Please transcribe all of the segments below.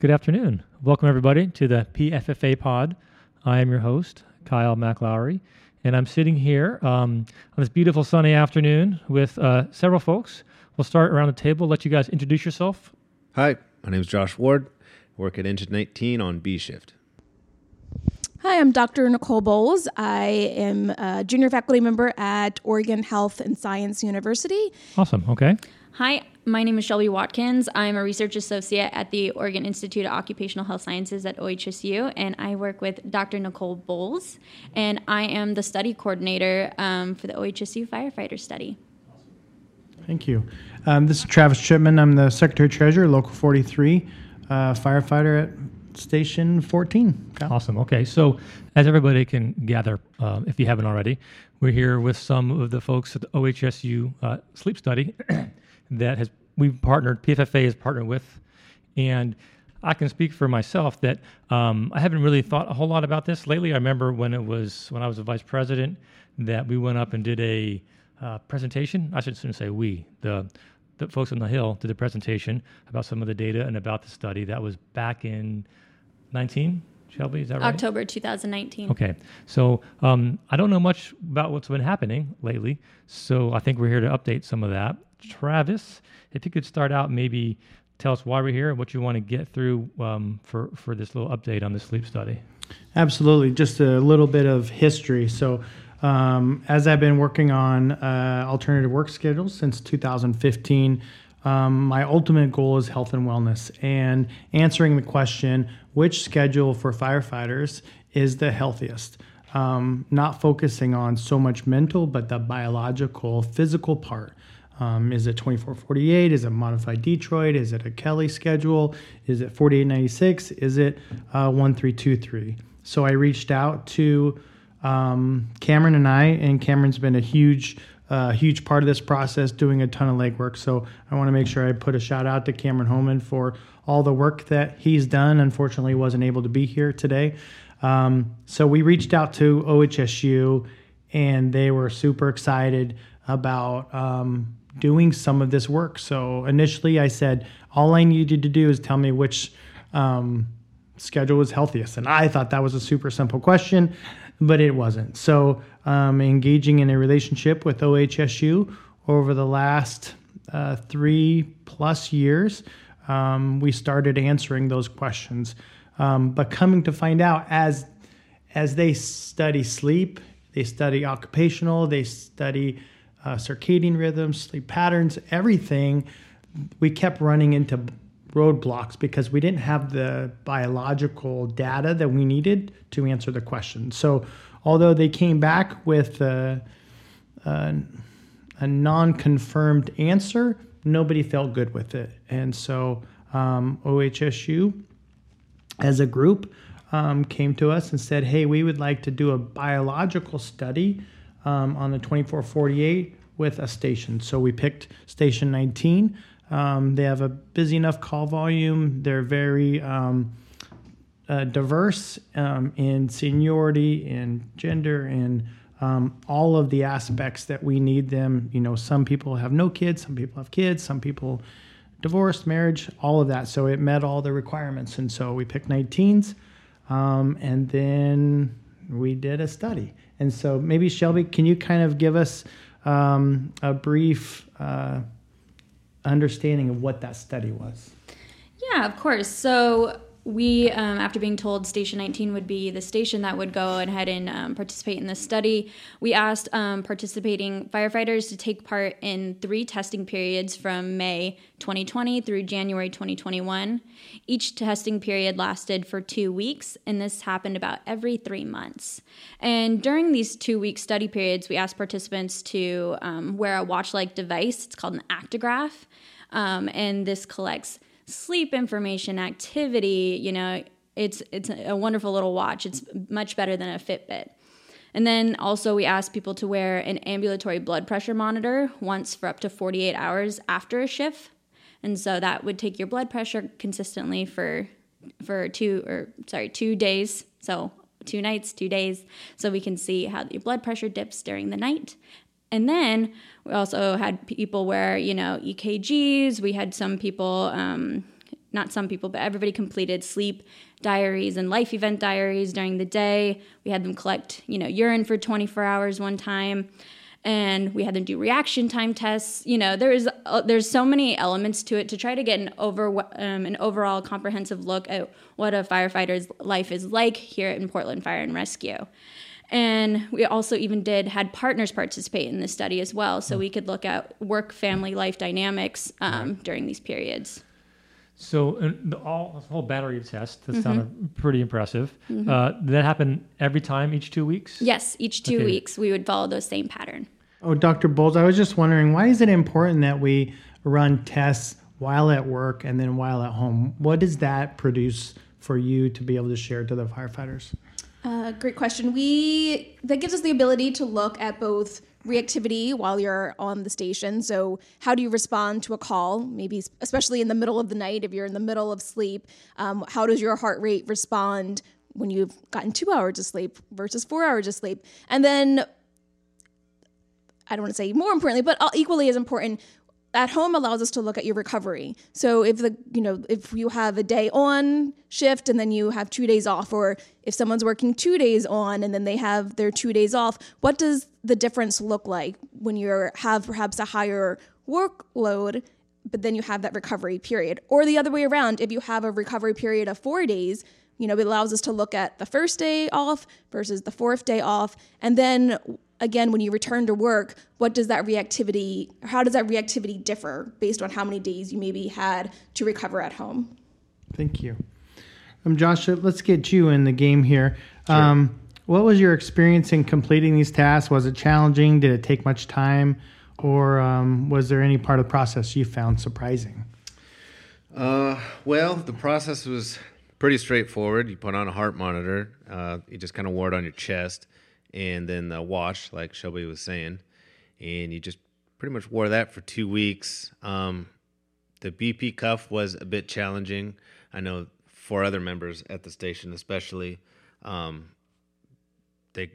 Good afternoon. Welcome, everybody, to the PFFA pod. I am your host, Kyle McLowry, and I'm sitting here um, on this beautiful sunny afternoon with uh, several folks. We'll start around the table, let you guys introduce yourself. Hi, my name is Josh Ward. I work at Engine 19 on B shift. Hi, I'm Dr. Nicole Bowles. I am a junior faculty member at Oregon Health and Science University. Awesome. Okay. Hi, my name is Shelby Watkins. I'm a research associate at the Oregon Institute of Occupational Health Sciences at OHSU, and I work with Dr. Nicole Bowles, and I am the study coordinator um, for the OHSU firefighter study. Thank you. Um, this is Travis Chipman. I'm the Secretary Treasurer, Local 43, uh, firefighter at Station 14. Kyle. Awesome. Okay. So, as everybody can gather, uh, if you haven't already, we're here with some of the folks at the OHSU uh, sleep study that has we've partnered. PFFA has partnered with, and I can speak for myself that um, I haven't really thought a whole lot about this lately. I remember when it was when I was a vice president that we went up and did a uh, presentation. I shouldn't say we. The the folks on the hill did a presentation about some of the data and about the study. That was back in 19. Shelby, is that right? October 2019. Okay, so um, I don't know much about what's been happening lately, so I think we're here to update some of that. Travis, if you could start out, maybe tell us why we're here and what you want to get through um, for for this little update on the sleep study. Absolutely. Just a little bit of history. So, um, as I've been working on uh, alternative work schedules since 2015, um, my ultimate goal is health and wellness and answering the question which schedule for firefighters is the healthiest. Um, not focusing on so much mental, but the biological, physical part. Um, is it 2448? Is it modified Detroit? Is it a Kelly schedule? Is it 4896? Is it uh, 1323? So I reached out to um, Cameron and I, and Cameron's been a huge, uh, huge part of this process, doing a ton of legwork. So I want to make sure I put a shout out to Cameron Holman for all the work that he's done. Unfortunately, wasn't able to be here today. Um, so we reached out to OHSU, and they were super excited about um, doing some of this work. So initially, I said all I needed to do is tell me which um, schedule was healthiest, and I thought that was a super simple question, but it wasn't. So um, engaging in a relationship with OHSU over the last uh, three plus years, um, we started answering those questions. Um, but coming to find out, as as they study sleep, they study occupational, they study uh, circadian rhythms, sleep patterns, everything, we kept running into roadblocks because we didn't have the biological data that we needed to answer the question. So, although they came back with a, a, a non confirmed answer, nobody felt good with it. And so, um, OHSU as a group um, came to us and said, hey, we would like to do a biological study um, on the 2448 with a station. So we picked station 19. Um, they have a busy enough call volume. They're very um, uh, diverse um, in seniority, in gender, in um, all of the aspects that we need them. You know, some people have no kids, some people have kids, some people divorced, marriage, all of that. So it met all the requirements. And so we picked 19s. Um, and then we did a study. And so maybe Shelby, can you kind of give us um, a brief uh, understanding of what that study was? Yeah, of course. So we, um, after being told Station 19 would be the station that would go ahead and um, participate in this study, we asked um, participating firefighters to take part in three testing periods from May 2020 through January 2021. Each testing period lasted for two weeks, and this happened about every three months. And during these two week study periods, we asked participants to um, wear a watch like device. It's called an actigraph, um, and this collects sleep information, activity, you know, it's it's a wonderful little watch. It's much better than a Fitbit. And then also we ask people to wear an ambulatory blood pressure monitor once for up to 48 hours after a shift. And so that would take your blood pressure consistently for for two or sorry, 2 days. So two nights, two days, so we can see how your blood pressure dips during the night. And then we also had people wear, you know, EKGs. We had some people um, not some people, but everybody completed sleep diaries and life event diaries during the day. We had them collect, you know, urine for 24 hours one time. And we had them do reaction time tests. You know, there's uh, there's so many elements to it to try to get an over um, an overall comprehensive look at what a firefighter's life is like here in Portland Fire and Rescue. And we also even did had partners participate in this study as well, so we could look at work family life dynamics um, during these periods. So the, all whole battery of tests that Mm-hmm. sounded pretty impressive. Uh, did that happen every time each two weeks? Yes, each two Okay. weeks we would follow the same pattern. Oh, Dr. Bowles, I was just wondering why is it important that we run tests while at work and then while at home? What does that produce for you to be able to share to the firefighters? Uh, great question. We that gives us the ability to look at both reactivity while you're on the station. So, how do you respond to a call? Maybe especially in the middle of the night, if you're in the middle of sleep, um, how does your heart rate respond when you've gotten two hours of sleep versus four hours of sleep? And then, I don't want to say more importantly, but uh, equally as important, at home allows us to look at your recovery. So if the you know if you have a day on shift and then you have two days off, or if someone's working two days on and then they have their two days off, what does the difference look like when you have perhaps a higher workload, but then you have that recovery period, or the other way around? If you have a recovery period of four days, you know it allows us to look at the first day off versus the fourth day off, and then again, when you return to work, what does that reactivity, how does that reactivity differ based on how many days you maybe had to recover at home? Thank you. Um, Josh, let's get you in the game here. Um, what was your experience in completing these tasks? Was it challenging? Did it take much time? Or um, was there any part of the process you found surprising? Uh, well, the process was pretty straightforward. You put on a heart monitor. Uh, you just kind of wore it on your chest, and then the watch, like Shelby was saying, and you just pretty much wore that for two weeks. Um, the BP cuff was a bit challenging. I know for other members at the station, especially, um, they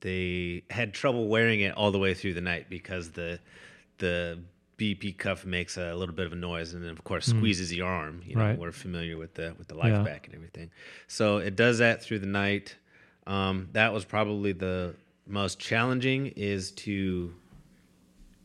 they had trouble wearing it all the way through the night because the the BP cuff makes a little bit of a noise and then of course squeezes your arm. You know, Right. we're familiar with the with the life Yeah. back and everything. So it does that through the night. Um, that was probably the most challenging is to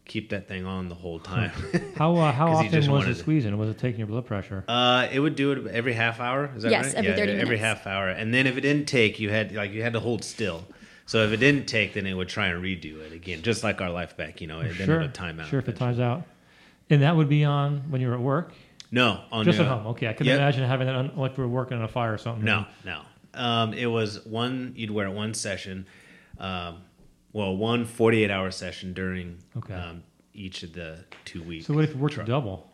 keep that thing on the whole time. How uh, how 'Cause you often was wanted it to- squeezing? Was it taking your blood pressure? Uh, it would do it every half hour. Is that Yes, right? every 30 Every minutes. half hour, and then if it didn't take, you had like you had to hold still. So if it didn't take, then it would try and redo it again, just like our LIFEPAK. You know, it sure. time out. Sure, if it times out. And that would be on when you were at work? No, on Just your- at home. Okay. I couldn't Yep. imagine having that on, like we were working on a fire or something. No, no. Um, it was one you'd wear one session, um, well, one 48 hour session during Okay. um, each of the two weeks. So what if you worked a double?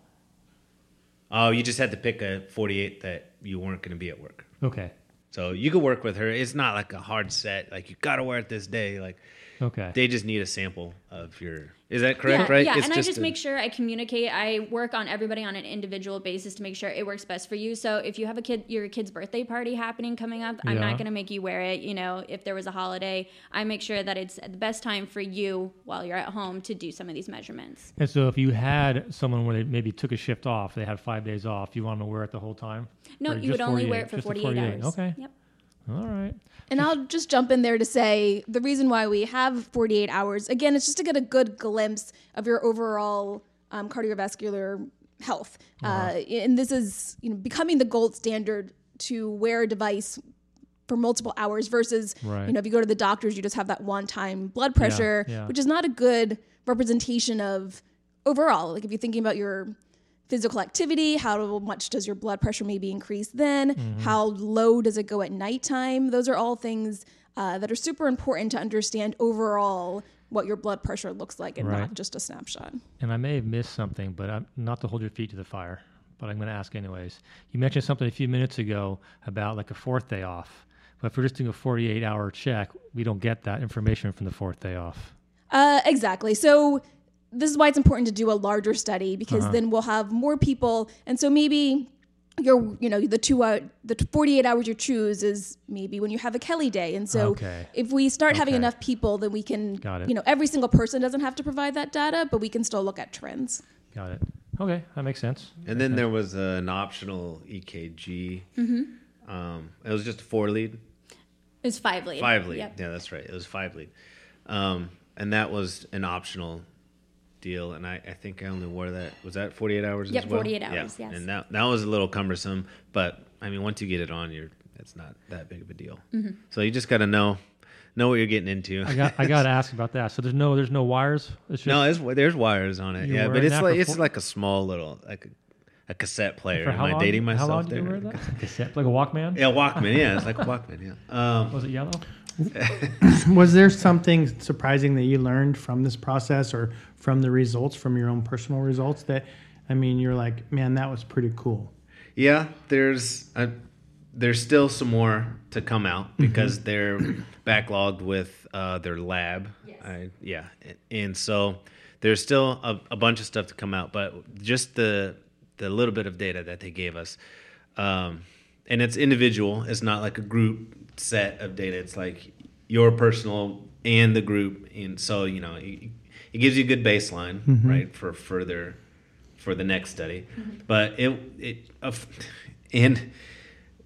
Oh, you just had to pick a 48 that you weren't going to be at work. Okay. So you could work with her. It's not like a hard set. Like you got to wear it this day. Like Okay. they just need a sample of your. Is that correct? yeah, right? Yeah, It's and I just a- make sure I communicate. I work on everybody on an individual basis to make sure it works best for you. So if you have a kid, your kid's birthday party happening coming up, I'm Yeah. not going to make you wear it. You know, if there was a holiday, I make sure that it's the best time for you while you're at home to do some of these measurements. And so if you had someone where they maybe took a shift off, they had five days off, you want them to wear it the whole time? No, you would just only wear it for Just the 48, hours. Okay. Yep. All right. And I'll just jump in there to say the reason why we have 48 hours, again, it's just to get a good glimpse of your overall um, cardiovascular health. Uh, and this is you know, becoming the gold standard to wear a device for multiple hours versus, Right. you know, if you go to the doctors, you just have that one time blood pressure, yeah. which is not a good representation of overall. Like if you're thinking about your physical activity, how much does your blood pressure maybe increase then? Mm-hmm. How low does it go at nighttime? Those are all things uh, that are super important to understand overall what your blood pressure looks like and Right. not just a snapshot. And I may have missed something, but I'm not to hold your feet to the fire, but I'm going to ask anyways. You mentioned something a few minutes ago about like a fourth day off. But if we're just doing a 48 hour check, we don't get that information from the fourth day off. Uh, exactly. So this is why it's important to do a larger study because Uh-huh. then we'll have more people, and so maybe your you know the two uh, the 48 hours you choose is maybe when you have a Kelly day, and so Okay. if we start having enough people, then we can Got it. you know every single person doesn't have to provide that data, but we can still look at trends. Got it. Okay, that makes sense. And then there was an optional EKG. mm-hmm. Um, it was just a four lead, It's five lead. five lead. Yep. Yeah, that's right. It was five lead, um, and that was an optional deal. And I, I think I only wore that. Was that forty eight hours? Yep, as well? 48 hours, Yeah. yes. And that that was a little cumbersome, but I mean, once you get it on, you're it's not that big of a deal. Mm-hmm. So you just got to know know what you're getting into. I got I got to ask about that. So there's no there's no wires. It's just no, there's there's wires on it. Yeah, but it's like it's four- like like a small little like a, a cassette player. for Am how I long? dating myself How long there? did you wear that? Cassette, like a Walkman. Yeah, Walkman. Yeah, it's like a Walkman. Yeah. Um, Was it yellow? Was there something surprising that you learned from this process or from the results, from your own personal results that, I mean, you're like, man, that was pretty cool. yeah, there's a, there's still some more to come out because they're backlogged with uh, their lab. I, yeah, and so there's still a, a bunch of stuff to come out, but just the the little bit of data that they gave us, um, and it's individual. It's not like a group set of data. It's like your personal and the group, and so you know it, it gives you a good baseline, mm-hmm. right, for further for the next study. Mm-hmm. But it it uh, and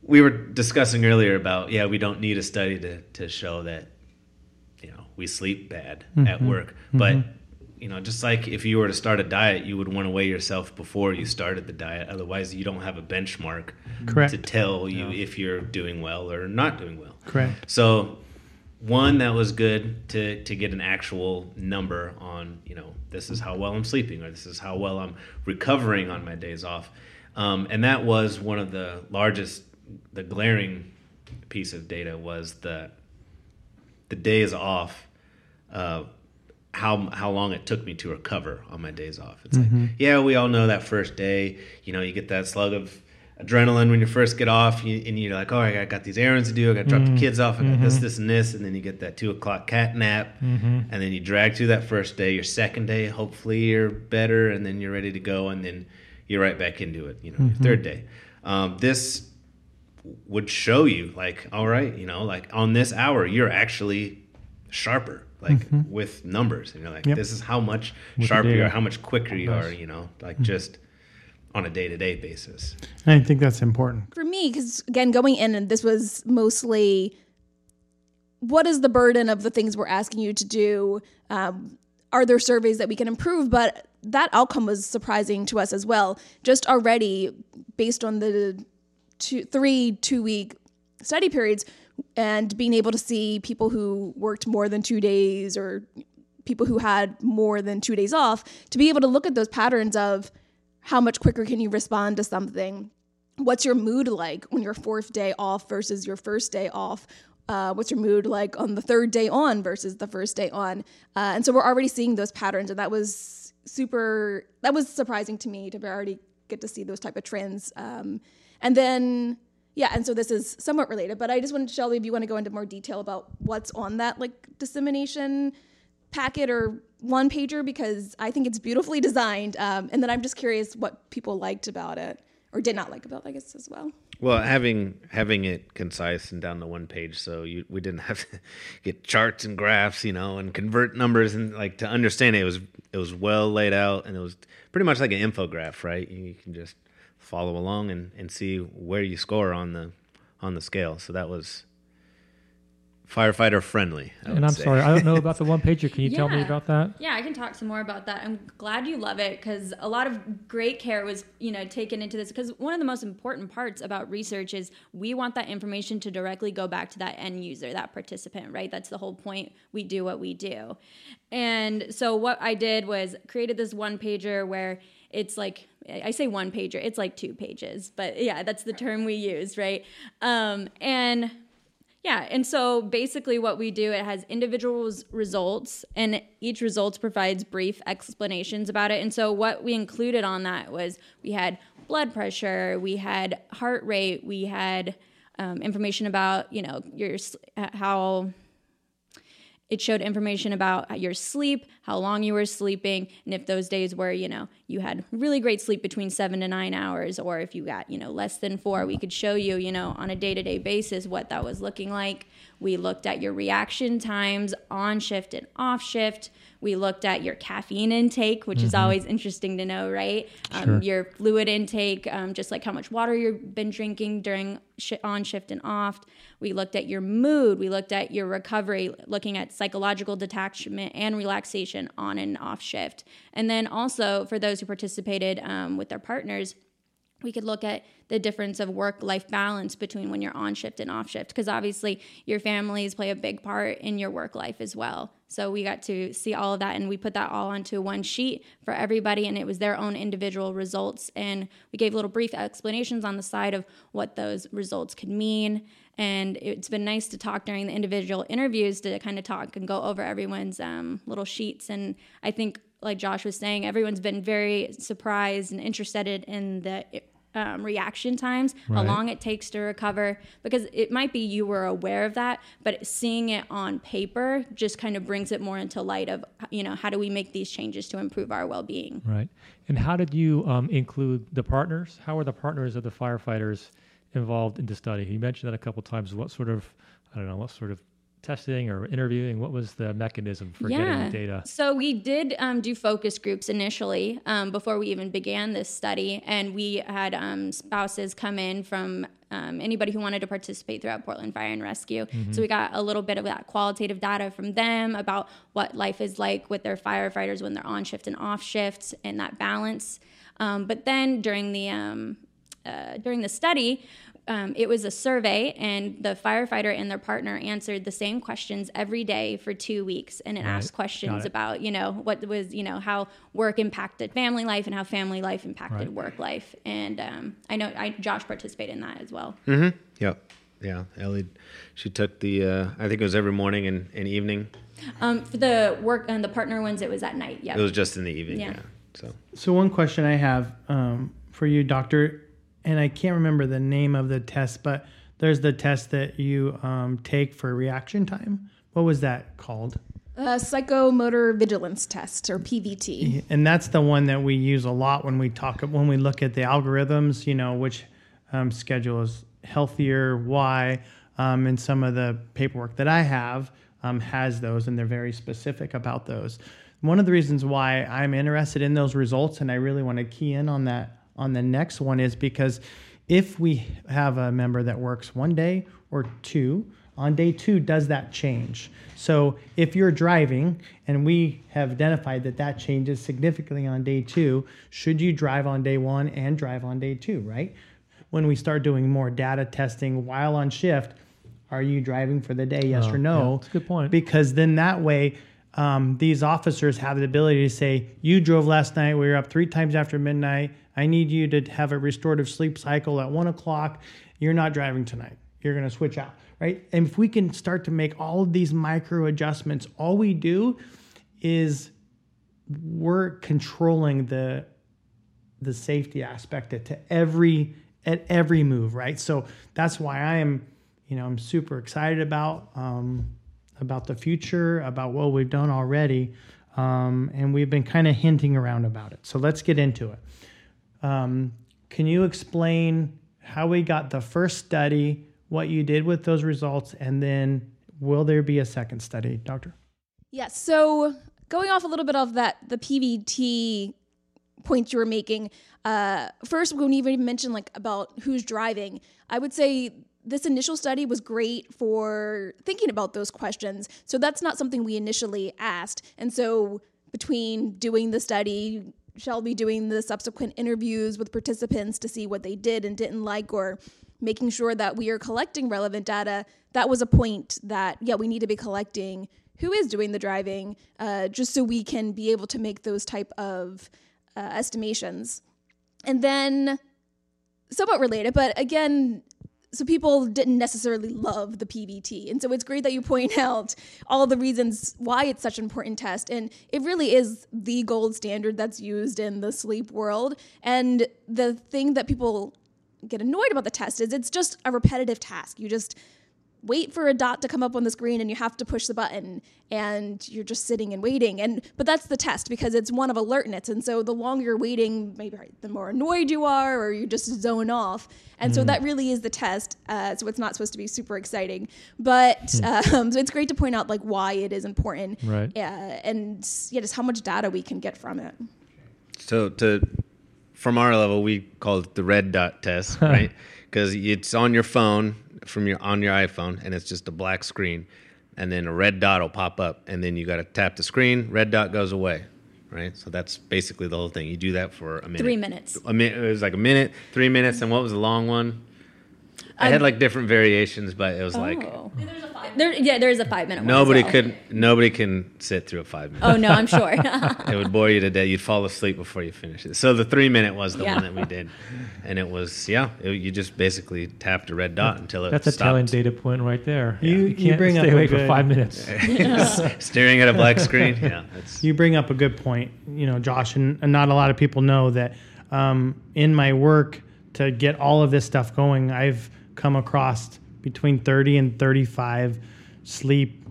we were discussing earlier about yeah we don't need a study to to show that you know we sleep bad at mm-hmm. work, but you know just like if you were to start a diet, you would want to weigh yourself before you started the diet. Otherwise, you don't have a benchmark Correct. to tell you if you're doing well or not doing well. Correct. So one that was good to to get an actual number on you know this is how well I'm sleeping or this is how well I'm recovering on my days off, um, and that was one of the largest the glaring piece of data was the the days off. Uh, how how long it took me to recover on my days off. It's like, mm-hmm. yeah, we all know that first day, you know, you get that slug of adrenaline when you first get off, you, and you're like, oh, I got these errands to do, I got to drop the mm-hmm. kids off, I got this, mm-hmm. this, and this, and then you get that two o'clock cat nap, and then you drag through that first day. Your second day, hopefully, you're better, and then you're ready to go, and then you're right back into it. You know, your third day. Um, this would show you like all right you know like on this hour you're actually sharper like with numbers and you're like Yep. this is how much the sharper you are how much quicker you are you know like just on a day-to-day basis. I think that's important. for me because again going in and this was mostly what is the burden of the things we're asking you to do? Um, are there surveys that we can improve? But that outcome was surprising to us as well. Just already based on the two, three two week study periods and being able to see people who worked more than two days or people who had more than two days off to be able to look at those patterns of how much quicker can you respond to something? What's your mood like on your fourth day off versus your first day off? Uh, what's your mood like on the third day on versus the first day on? Uh, and so we're already seeing those patterns and that was super that was surprising to me to already get to see those type of trends. Um, and then yeah and so this is somewhat related but i just wanted shelby if you want to go into more detail about what's on that like dissemination packet or one pager because I think it's beautifully designed. Um, and then I'm just curious what people liked about it or did not like about, it, I guess, as well. well having having it concise and down to one page so you we didn't have to get charts and graphs you know and convert numbers and like to understand it, it was it was well laid out and it was pretty much like an infograph right you can just follow along and, and see where you score on the on the scale so that was firefighter friendly I And I'm say. sorry, I don't know about the one pager. Can you tell me about that? Yeah, I can talk some more about that. I'm glad you love it because a lot of great care was, you know, taken into this. Because one of the most important parts about research is we want that information to directly go back to that end user, that participant, right? That's the whole point. We do what we do. And so what I did was created this one pager where it's like I say one pager, it's like two pages, but yeah, that's the term we use, right? Um, and yeah, and so basically what we do, it has individual results, and each results provides brief explanations about it. And so what we included on that was we had blood pressure, we had heart rate, we had um, information about you know your how it showed information about your sleep, how long you were sleeping, and if those days were, you know, you had really great sleep between seven to nine hours, or if you got, you know, less than four, we could show you, you know, on a day to day basis what that was looking like We looked at your reaction times on shift and off shift. We looked at your caffeine intake, which mm-hmm. is always interesting to know, right? Um, sure. Your fluid intake, um, just like how much water you've been drinking during sh- on shift and off. We looked at your mood. We looked at your recovery, looking at psychological detachment and relaxation on and off shift. And then also for those who participated um, with their partners, we could look at the difference of work life balance between when you're on shift and off shift because obviously your families play a big part in your work life as well. So we got to see all of that and we put that all onto one sheet for everybody and it was their own individual results. And we gave little brief explanations on the side of what those results could mean. And it's been nice to talk during the individual interviews to kind of talk and go over everyone's um, little sheets. And i think like Josh was saying, everyone's been very surprised and interested in the um, reaction times, right. how long it takes to recover, because it might be you were aware of that, but seeing it on paper just kind of brings it more into light of, you know, how do we make these changes to improve our well being? Right. And how did you um, include the partners? How are the partners of the firefighters involved in the study? You mentioned that a couple times. What sort of, I don't know, what sort of testing or interviewing? What was the mechanism for yeah. getting the data? So we did um, do focus groups initially um, before we even began this study, and we had um, spouses come in from um, anybody who wanted to participate throughout Portland Fire and Rescue. Mm-hmm. So we got a little bit of that qualitative data from them about what life is like with their firefighters when they're on shift and off shift and that balance. Um, but then during the um, uh, during the study, um, it was a survey, and the firefighter and their partner answered the same questions every day for two weeks, and it right. asked questions it. about you know what was you know how work impacted family life and how family life impacted right. work life, and um, I know I Josh participated in that as well. Mm-hmm. Yep. Yeah, Ellie, she took the uh, I think it was every morning and, and evening. Um, for the work and the partner ones, it was at night. Yeah, it was just in the evening. Yeah. yeah so, so one question I have um, for you, Doctor and I can't remember the name of the test, but there's the test that you um, take for reaction time. What was that called? Uh, psychomotor vigilance test or PVT. And that's the one that we use a lot when we talk when we look at the algorithms. You know, which um, schedule is healthier, why, um, and some of the paperwork that I have um, has those, and they're very specific about those. One of the reasons why I'm interested in those results, and I really want to key in on that on the next one is because if we have a member that works one day or two, on day two, does that change? So if you're driving and we have identified that that changes significantly on day two, should you drive on day one and drive on day two, right? When we start doing more data testing while on shift, are you driving for the day, yes oh, or no? Yeah, that's a good point. Because then that way, um, these officers have the ability to say, You drove last night, we were up three times after midnight I need you to have a restorative sleep cycle at one o'clock. You're not driving tonight. You're going to switch out, right? And if we can start to make all of these micro adjustments, all we do is we're controlling the the safety aspect to every at every move, right? So that's why I am, you know, I'm super excited about um, about the future, about what we've done already, um, and we've been kind of hinting around about it. So let's get into it. Um, can you explain how we got the first study, what you did with those results, and then will there be a second study, Doctor? Yes. So going off a little bit of that, the PVT point you were making. Uh, first, when you even mentioned like about who's driving, I would say this initial study was great for thinking about those questions. So that's not something we initially asked. And so between doing the study, Shelby doing the subsequent interviews with participants to see what they did and didn't like or making sure that we are collecting relevant data that was a point that yeah we need to be collecting who is doing the driving uh, just so we can be able to make those type of uh, estimations and then somewhat related but again so people didn't necessarily love the PVT. And so it's great that you point out all the reasons why it's such an important test. And it really is the gold standard that's used in the sleep world. And the thing that people get annoyed about the test is it's just a repetitive task. You just wait for a dot to come up on the screen and you have to push the button and you're just sitting and waiting. And but that's the test because it's one of alertness. And so the longer you're waiting maybe the more annoyed you are or you just zone off. And so that really is the test uh, so it's not supposed to be super exciting. But um, so it's great to point out like why it is important. Right. uh, and yeah just how much data we can get from it. So to from our level, we call it the red dot test, right? Because it's on your phone from your on your iPhone, and it's just a black screen, and then a red dot will pop up, and then you got to tap the screen. Red dot goes away, right? So that's basically the whole thing. You do that for a minute. Three minutes. A minute. It was like a minute, three minutes, and what was the long one? I had like different variations, but it was like Oh. There, yeah, there is a five minute one. as nobody well. could nobody can sit through a five minute. Oh no, I'm sure. it would bore you to death. You'd fall asleep before you finish it. So the three minute was the Yeah. one that we did, and it was yeah. It, you just basically tapped a red dot until it That's a stopped. telling data point right there. You- you can't bring stay up a awake for good- five minutes. Staring at a black screen. Yeah, that's You bring up a good point, you know, Josh, and, and not a lot of people know that um, in my work to get all of this stuff going, I've come across between 30 and 35 sleep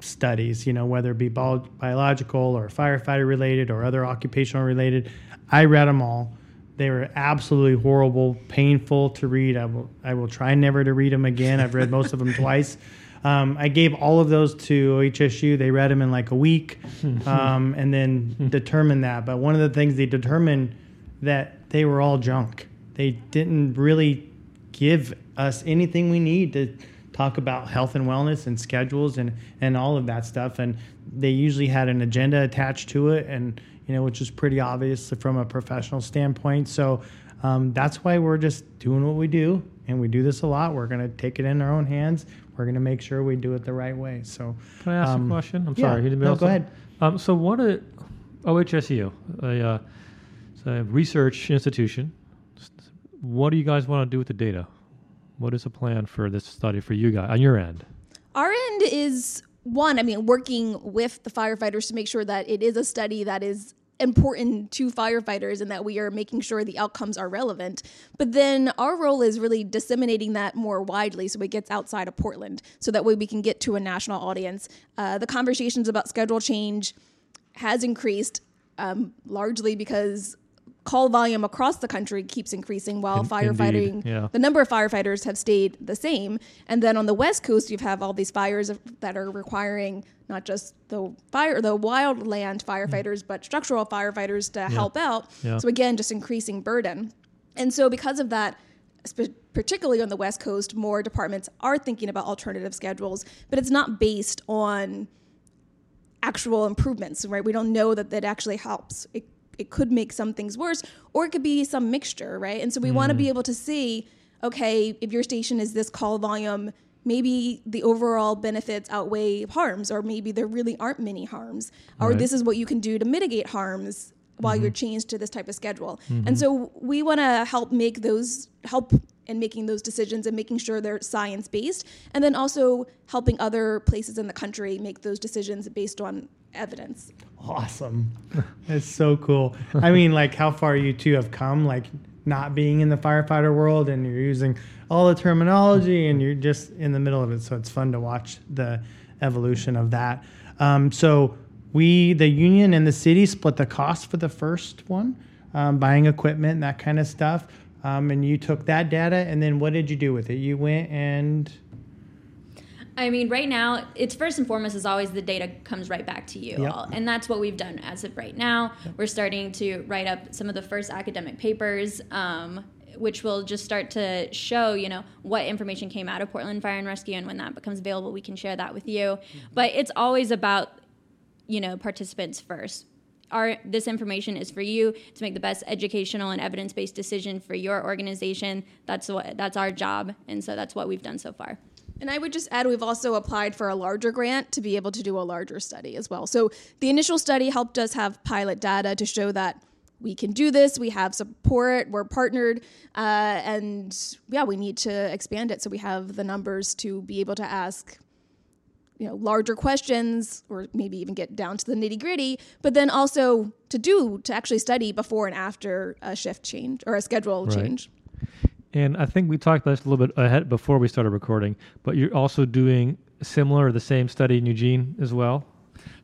studies, you know, whether it be bio- biological or firefighter related or other occupational related. I read them all. They were absolutely horrible, painful to read. I will, I will try never to read them again. I've read most of them twice. Um, I gave all of those to OHSU. They read them in like a week um, and then determined that. But one of the things they determined that they were all junk. They didn't really give us anything we need to talk about health and wellness and schedules and, and all of that stuff. And they usually had an agenda attached to it, and you know, which is pretty obvious from a professional standpoint. So um, that's why we're just doing what we do, and we do this a lot. We're going to take it in our own hands. We're going to make sure we do it the right way. So Can I ask um, a question? I'm yeah. sorry. you didn't No, go ahead. Um, so what a OHSU, a, uh, a research institution. What do you guys want to do with the data? What is the plan for this study for you guys on your end? Our end is one, I mean, working with the firefighters to make sure that it is a study that is important to firefighters and that we are making sure the outcomes are relevant. But then our role is really disseminating that more widely so it gets outside of Portland so that way we can get to a national audience. Uh, the conversations about schedule change has increased um, largely because call volume across the country keeps increasing while In- firefighting indeed, yeah. the number of firefighters have stayed the same and then on the west coast you have all these fires that are requiring not just the fire the wildland firefighters but structural firefighters to help out Yeah. so again just increasing burden and so because of that sp- particularly on the west coast more departments are thinking about alternative schedules but it's not based on actual improvements, right? We don't know that that actually helps. It, it could make some things worse, or it could be some mixture, right? And so we want to be mm. able to see, okay, if your station is this call volume, maybe the overall benefits outweigh harms, or maybe there really aren't many harms, or Right. this is what you can do to mitigate harms while you're mm-hmm. changed to this type of schedule. And mm-hmm. so we want to help make those help in making those decisions and making sure they're science based, and then also helping other places in the country make those decisions based on evidence. Awesome. That's so cool. I mean, like how far you two have come, like not being in the firefighter world and you're using all the terminology and you're just in the middle of it. So it's fun to watch the evolution of that. Um, so we, the union and the city, split the cost for the first one, um, buying equipment and that kind of stuff. Um, and you took that data, and then what did you do with it? You went and I mean, right now, it's first and foremost is always the data comes right back to you Yep. all, and that's what we've done as of right now. We're starting to write up some of the first academic papers, um, which will just start to show, you know, what information came out of Portland Fire and Rescue, and when that becomes available, we can share that with you. But it's always about, you know, participants first. Our, this information is for you to make the best educational and evidence-based decision for your organization. That's what that's our job, and so that's what we've done so far. And I would just add, we've also applied for a larger grant to be able to do a larger study as well. So the initial study helped us have pilot data to show that we can do this, we have support, we're partnered, uh, and yeah, we need to expand it so we have the numbers to be able to ask you know larger questions or maybe even get down to the nitty gritty but then also to do to actually study before and after a shift change or a schedule Right. change And I think we talked about this a little bit ahead before we started recording, but you're also doing similar or the same study in Eugene as well.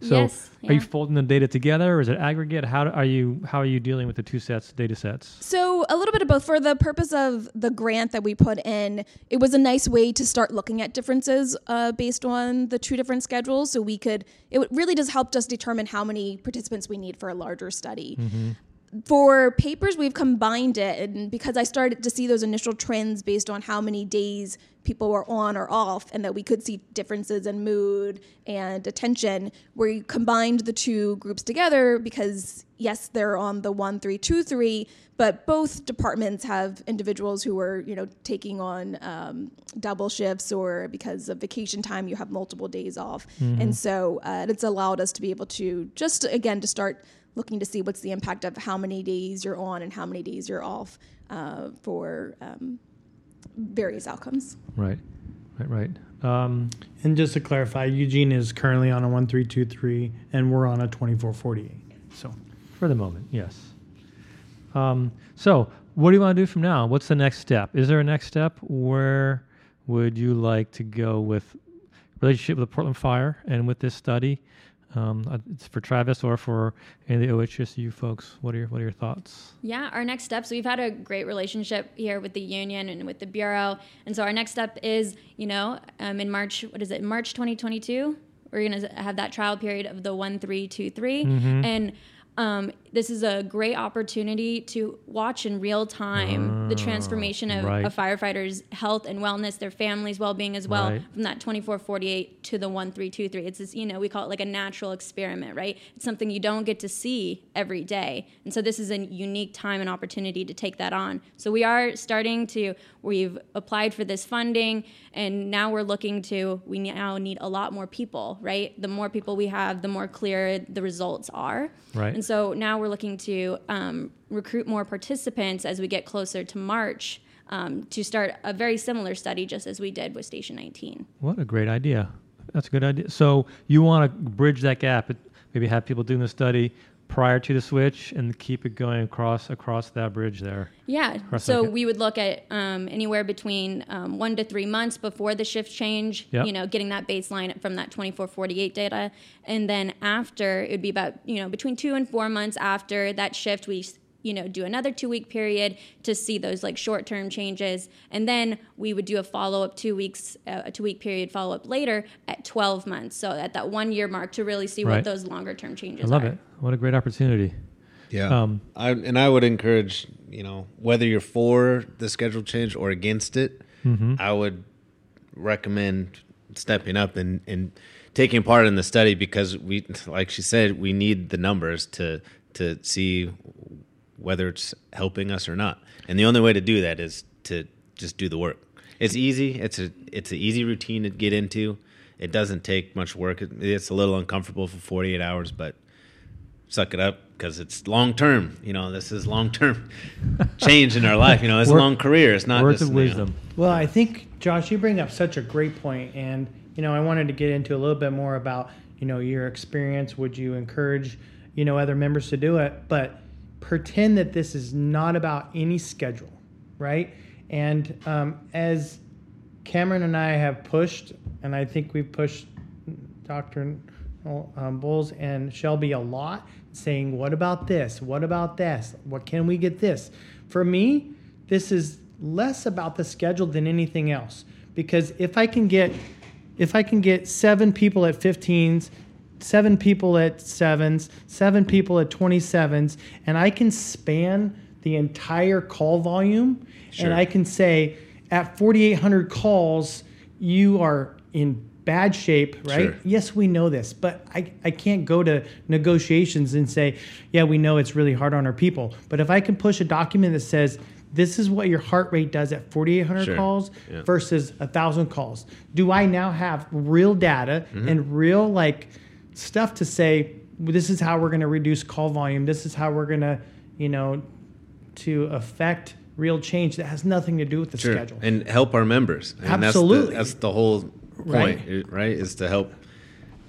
So Yes, are you folding the data together or is it aggregate? How do- are you how are you dealing with the two sets data sets? So a little bit of both. For the purpose of the grant that we put in, it was a nice way to start looking at differences uh, based on the two different schedules. So we could. It really does help us determine how many participants we need for a larger study. For papers, we've combined it, and because I started to see those initial trends based on how many days people were on or off, and that we could see differences in mood and attention, we combined the two groups together because yes, they're on the one three two three, but both departments have individuals who are you know taking on um, double shifts or because of vacation time you have multiple days off, and so uh, it's allowed us to be able to just again to start looking to see what's the impact of how many days you're on and how many days you're off uh, for um, various outcomes. Right. Right, right. Um, And just to clarify, Eugene is currently on a 1323 and we're on a 2448. So for the moment, yes. Um, so, what do you want to do from now? What's the next step? Is there a next step? Where would you like to go with relationship with the Portland Fire and with this study? Um, uh, it's for Travis or for any of the OHSU folks. What are your What are your thoughts? Yeah, our next steps, we've had a great relationship here with the union and with the Bureau. And so our next step is, you know, um, in March, what is it, March 2022? We're going to have that trial period of the 1323. And um, this is a great opportunity to watch in real time the ah, transformation of right. a firefighter's health and wellness, their family's well being as well, Right. from that 2448 to the 1323. It's this, you know, we call it like a natural experiment, right? It's something you don't get to see every day. And so this is a unique time and opportunity to take that on. So we are starting to, we've applied for this funding and now we're looking to, we now need a lot more people, right? The more people we have, the more clear the results are. Right. And so now we're looking to um, recruit more participants as we get closer to March um, to start a very similar study, just as we did with Station 19. What a great idea. That's a good idea. So you want to bridge that gap? Maybe have people doing the study prior to the switch and keep it going across across that bridge there. Yeah. So second. we would look at um, anywhere between um, one to three months before the shift change, Yep. you know, getting that baseline from that 2448 data. And then after, it would be about, you know, between two and four months after that shift, we, you know, do another two week period to see those like short term changes. And then we would do a follow up two weeks, uh, a two week period follow up later at 12 months. So at that one year mark to really see Right. what those longer term changes I love are. it. What a great opportunity. Yeah. Um, I, and I would encourage, you know, whether you're for the schedule change or against it, I would recommend stepping up and, and taking part in the study because we, like she said, we need the numbers to to see whether it's helping us or not. And the only way to do that is to just do the work. It's easy. It's a it's an easy routine to get into. It doesn't take much work. It's a little uncomfortable for 48 hours, but suck it up because it's long term. You know, this is long term change in our life. You know, it's Word- a long career. It's not words just, of you know- wisdom. Well, I think Josh, you bring up such a great point, and you know, I wanted to get into a little bit more about you know your experience. Would you encourage you know other members to do it? But pretend that this is not about any schedule, right? And um, as Cameron and I have pushed, and I think we've pushed Dr. Um, Bowles and Shelby a lot, saying, What about this? What about this? What can we get this? For me, this is less about the schedule than anything else. Because if I can get if I can get seven people at 15s, seven people at sevens, seven people at 27s, and I can span the entire call volume, Sure. and I can say at 4,800 calls, you are in bad shape, right? Sure. Yes, we know this, but I, I can't go to negotiations and say, yeah, we know it's really hard on our people. But if I can push a document that says, this is what your heart rate does at 4,800 Sure. calls Yeah. versus a thousand calls. Do I now have real data Mm-hmm. and real like stuff to say this is how we're going to reduce call volume. This is how we're going to, you know, to affect real change that has nothing to do with the Sure. schedule. and help our members. And Absolutely. That's the, that's the whole point, Right. right. Is to help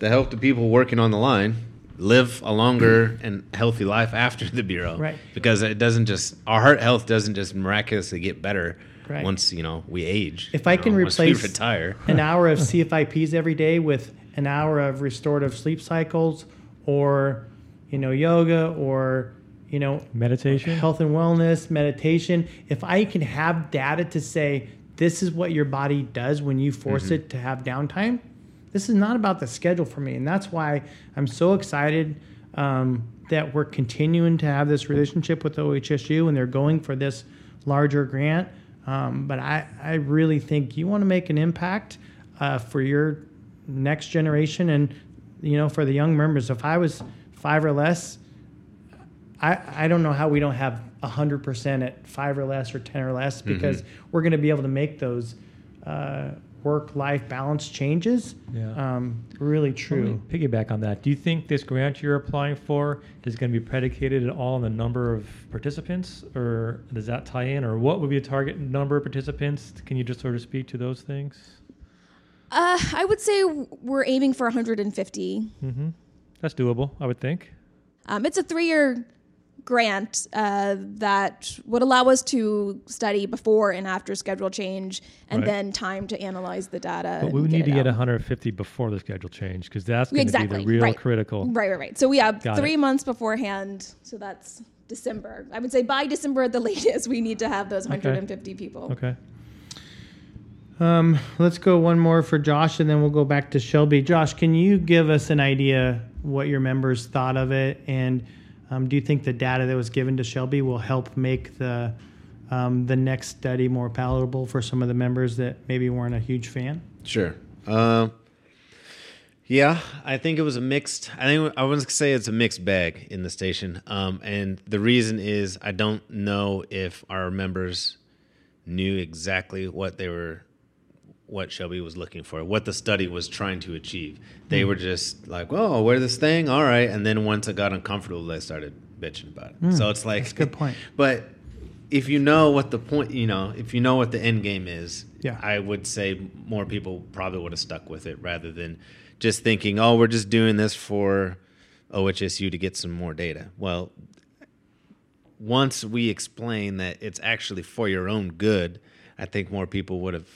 to help the people working on the line live a longer and healthy life after the bureau. Right. Because it doesn't just our heart health doesn't just miraculously get better Right. once you know we age. If I can know, we replace retire, an hour of CFIPs every day with an hour of restorative sleep cycles or you know yoga or you know Meditation. health and wellness meditation. If i can have data to say this is what your body does when you force it to have downtime this is not about the schedule for me. And that's why i'm so excited um, that we're continuing to have this relationship with ohsu and they're going for this larger grant. Um, but I, I really think you want to make an impact uh, for your next generation and you know for the young members if i was five or less I, I don't know how we don't have 100% at five or less or 10 or less because we're going to be able to make those uh, work life balance changes. Yeah. Um, really true. piggyback on that. Do you think this grant you're applying for is going to be predicated at all on the number of participants, or does that tie in, or what would be a target number of participants? Can you just sort of speak to those things? Uh, I would say we're aiming for 150. That's doable, I would think. Um, it's a three-year grant uh, that would allow us to study before and after schedule change, and Right. then time to analyze the data. But we would need to it get out. 150 before the schedule change because that's going to Exactly, be the real right. critical. Right, right, right. So we have Got three it. months beforehand. So that's December. I would say by December at the latest, we need to have those 150 people. Okay. Um, let's go one more for Josh and then we'll go back to Shelby. Josh, can you give us an idea what your members thought of it? And um, do you think the data that was given to Shelby will help make the, um, the next study more palatable for some of the members that maybe weren't a huge fan? Sure. Um, yeah, I think it was a mixed. I think I was gonna say it's a mixed bag in the station, um, and the reason is I don't know if our members knew exactly what they were, what Shelby was looking for, what the study was trying to achieve. They hmm. were just like, "Oh, wear this thing, all right," and then once it got uncomfortable, they started bitching about it. so hmm. it's like, that's a good point. But if you know what the point, you know, if you know what the end game is, Yeah. I would say more people probably would have stuck with it rather than just thinking, oh, we're just doing this for OHSU to get some more data. Well, once we explain that it's actually for your own good, I think more people would have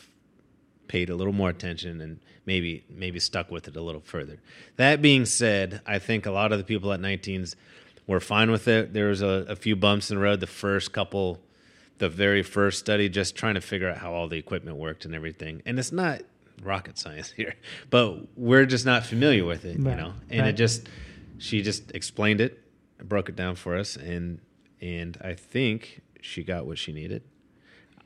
paid a little more attention and maybe maybe stuck with it a little further. That being said, I think a lot of the people at 19s were fine with it. There was a, a few bumps in the road the first couple, the very first study, just trying to figure out how all the equipment worked and everything. And it's not rocket science here, but we're just not familiar with it, you know. And right. it just she just explained it, broke it down for us, and and I think she got what she needed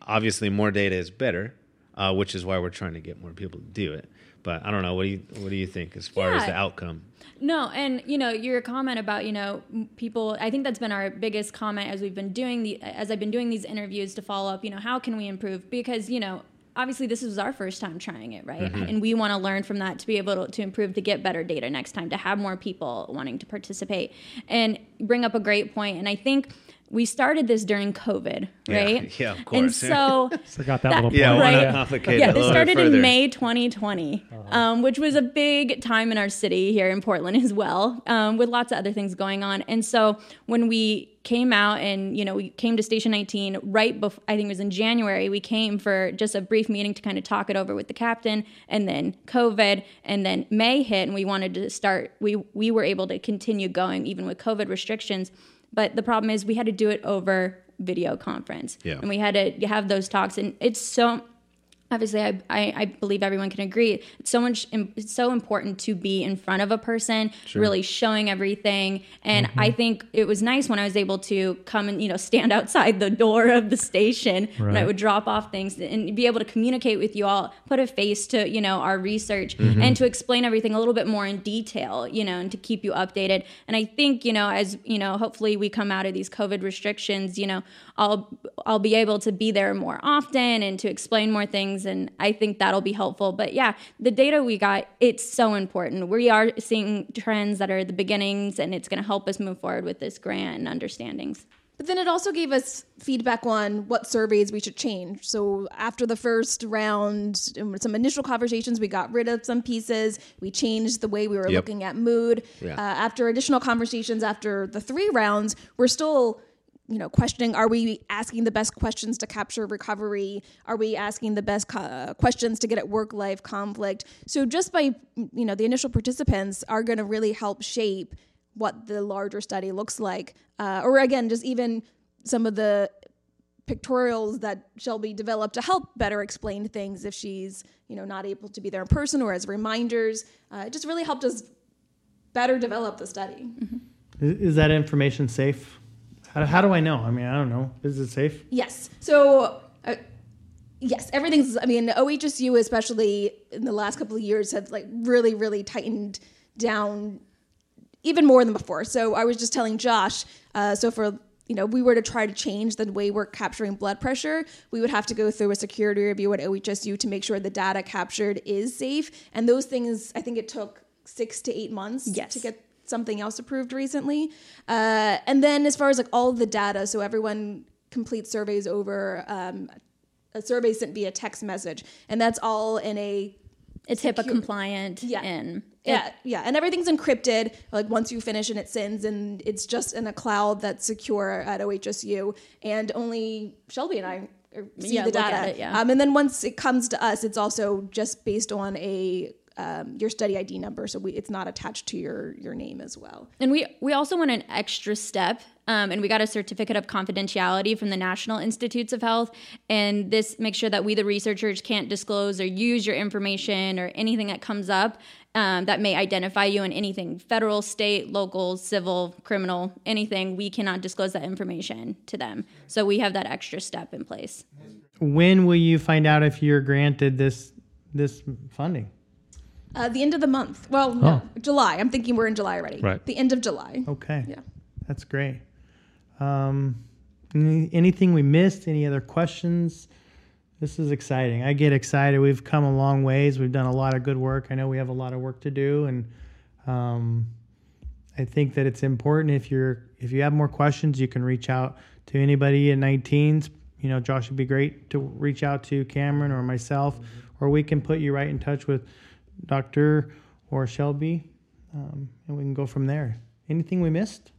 obviously more data is better, uh, which is why we're trying to get more people to do it. But I don't know. What do you What do you think as far as the outcome? No, and you know your comment about you know people. I think that's been our biggest comment as we've been doing the as I've been doing these interviews to follow up. You know how can we improve? Because you know obviously this was our first time trying it, right? And we want to learn from that to be able to, to improve to get better data next time to have more people wanting to participate and bring up a great point. And I think we started this during COVID, right? yeah, of And course. so Forgot that That- little Yeah, point. why Right. not complicate yeah, it this started in? May 2020, um, which was a big time in our city here in Portland as well, um, with lots of other things going on. And so when we came out and you know we came to Station 19 right before I think it was in January, we came for just a brief meeting to kind of talk it over with the captain, and then COVID, and then May hit, and we wanted to start. We we were able to continue going even with COVID restrictions. But the problem is we had to do it over video conference. Yeah. And we had to have those talks. And it's so, obviously, I, I, I believe everyone can agree. It's so much, it's so important to be in front of a person, really showing everything. And mm-hmm. I think it was nice when I was able to come and, you know, stand outside the door of the station and I would drop off things and be able to communicate with you all, put a face to, you know, our research mm-hmm. and to explain everything a little bit more in detail, you know, and to keep you updated. And I think, you know, as, you know, hopefully we come out of these COVID restrictions, you know, I'll I'll be able to be there more often and to explain more things and I think that'll be helpful. But yeah, the data we got, it's so important. We are seeing trends that are the beginnings and it's going to help us move forward with this grant and understandings. But then it also gave us feedback on what surveys we should change. So after the first round, and some initial conversations, we got rid of some pieces. We changed the way we were Yep. looking at mood. Yeah. Uh, after additional conversations, after the three rounds, we're still you know questioning are we asking the best questions to capture recovery are we asking the best co- questions to get at work life conflict so just by you know the initial participants are going to really help shape what the larger study looks like uh, or again just even some of the pictorials that Shelby developed to help better explain things if she's you know not able to be there in person or as reminders. Uh, it just really helped us better develop the study. Mm-hmm. Is, is, that information safe? How, how do I know? I mean, I don't know. Is it safe? Yes. So. Uh, yes, everything's. I mean, OHSU, especially in the last couple of years, have like really, really tightened down even more than before. So I was just telling Josh. Uh, so for you know, we were to try to change the way we're capturing blood pressure, we would have to go through a security review at OHSU to make sure the data captured is safe. And those things, I think it took six to eight months yes. to get something else approved recently. Uh, and then as far as like all the data, so everyone completes surveys over um, a survey sent via text message, and that's all in a it's HIPAA compliant yeah. and yeah, yeah, and everything's encrypted. Like once you finish and it sends, and it's just in a cloud that's secure at OHSU, and only Shelby and I see yeah, the data. It, yeah. um, and then once it comes to us, it's also just based on a um, your study ID number, so we, it's not attached to your your name as well. And we we also went an extra step, um, and we got a certificate of confidentiality from the National Institutes of Health, and this makes sure that we the researchers can't disclose or use your information or anything that comes up. Um, that may identify you in anything federal, state, local, civil, criminal, anything. We cannot disclose that information to them. So we have that extra step in place. When will you find out if you're granted this this funding? Uh, the end of the month. Well, no, oh. July. I'm thinking we're in July already. Right. The end of July. Okay. Yeah. That's great. Um, any, anything we missed? Any other questions? This is exciting. I get excited. We've come a long ways. We've done a lot of good work. I know we have a lot of work to do, and um, I think that it's important. If you're if you have more questions, you can reach out to anybody at 19s. You know, Josh would be great to reach out to Cameron or myself, mm-hmm. or we can put you right in touch with Doctor or Shelby, um, and we can go from there. Anything we missed?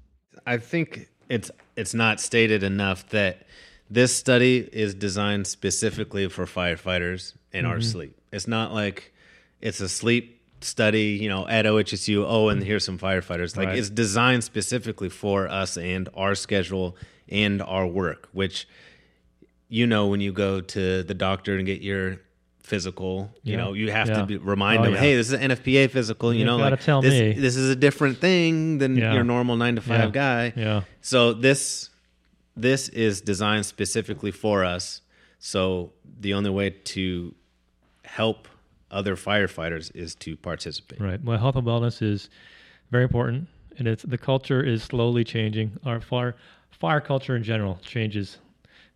I think it's it's not stated enough that this study is designed specifically for firefighters in mm-hmm. our sleep. It's not like it's a sleep study, you know, at OHSU. Oh, and here's some firefighters. Like right. it's designed specifically for us and our schedule and our work, which you know when you go to the doctor and get your physical. You yeah. know, you have yeah. to be, remind oh, them, yeah. hey, this is an NFPA physical. You, you know, like tell this, me. this is a different thing than your normal nine to five guy. Yeah. So this this is designed specifically for us. So the only way to help other firefighters is to participate. Right. Well, health and wellness is very important, and it's the culture is slowly changing. Our fire fire culture in general changes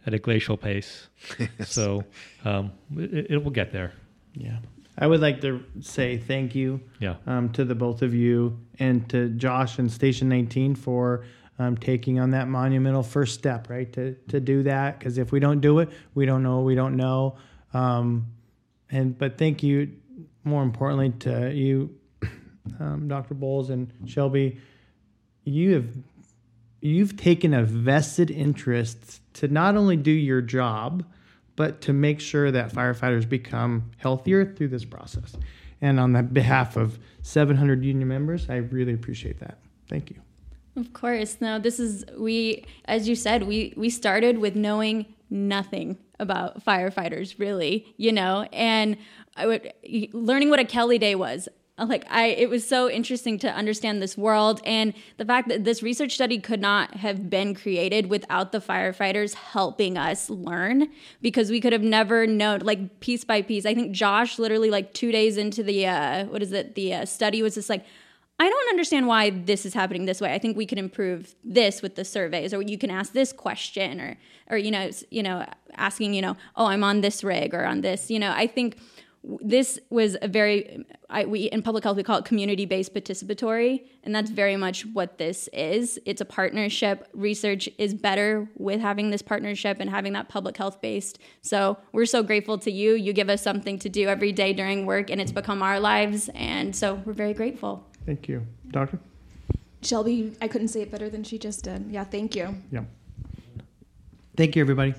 at a glacial pace. yes. So um, it, it, will get there. Yeah. I would like to say thank you yeah. um, to the both of you and to Josh and Station 19 for um, taking on that monumental first step, right? To, to do that. Because if we don't do it, we don't know we don't know. Um, and But thank you, more importantly, to you, um, Dr. Bowles and Shelby. You have you've taken a vested interest to not only do your job, but to make sure that firefighters become healthier through this process. And on the behalf of 700 union members, I really appreciate that. Thank you. Of course. Now, this is we as you said, we we started with knowing nothing about firefighters really, you know, and I would learning what a Kelly day was like i it was so interesting to understand this world and the fact that this research study could not have been created without the firefighters helping us learn because we could have never known like piece by piece i think josh literally like two days into the uh what is it the uh, study was just like I don't understand why this is happening this way. I think we can improve this with the surveys, or you can ask this question, or, or you know, you know, asking, you know, oh, I'm on this rig or on this. You know, I think this was a very I, we in public health we call it community based participatory and that's very much what this is. It's a partnership. Research is better with having this partnership and having that public health based. So we're so grateful to you. You give us something to do every day during work and it's become our lives and so we're very grateful. Thank you. Doctor? Shelby i couldn't say it better than she just did. Yeah thank you. Yeah. Thank you, everybody.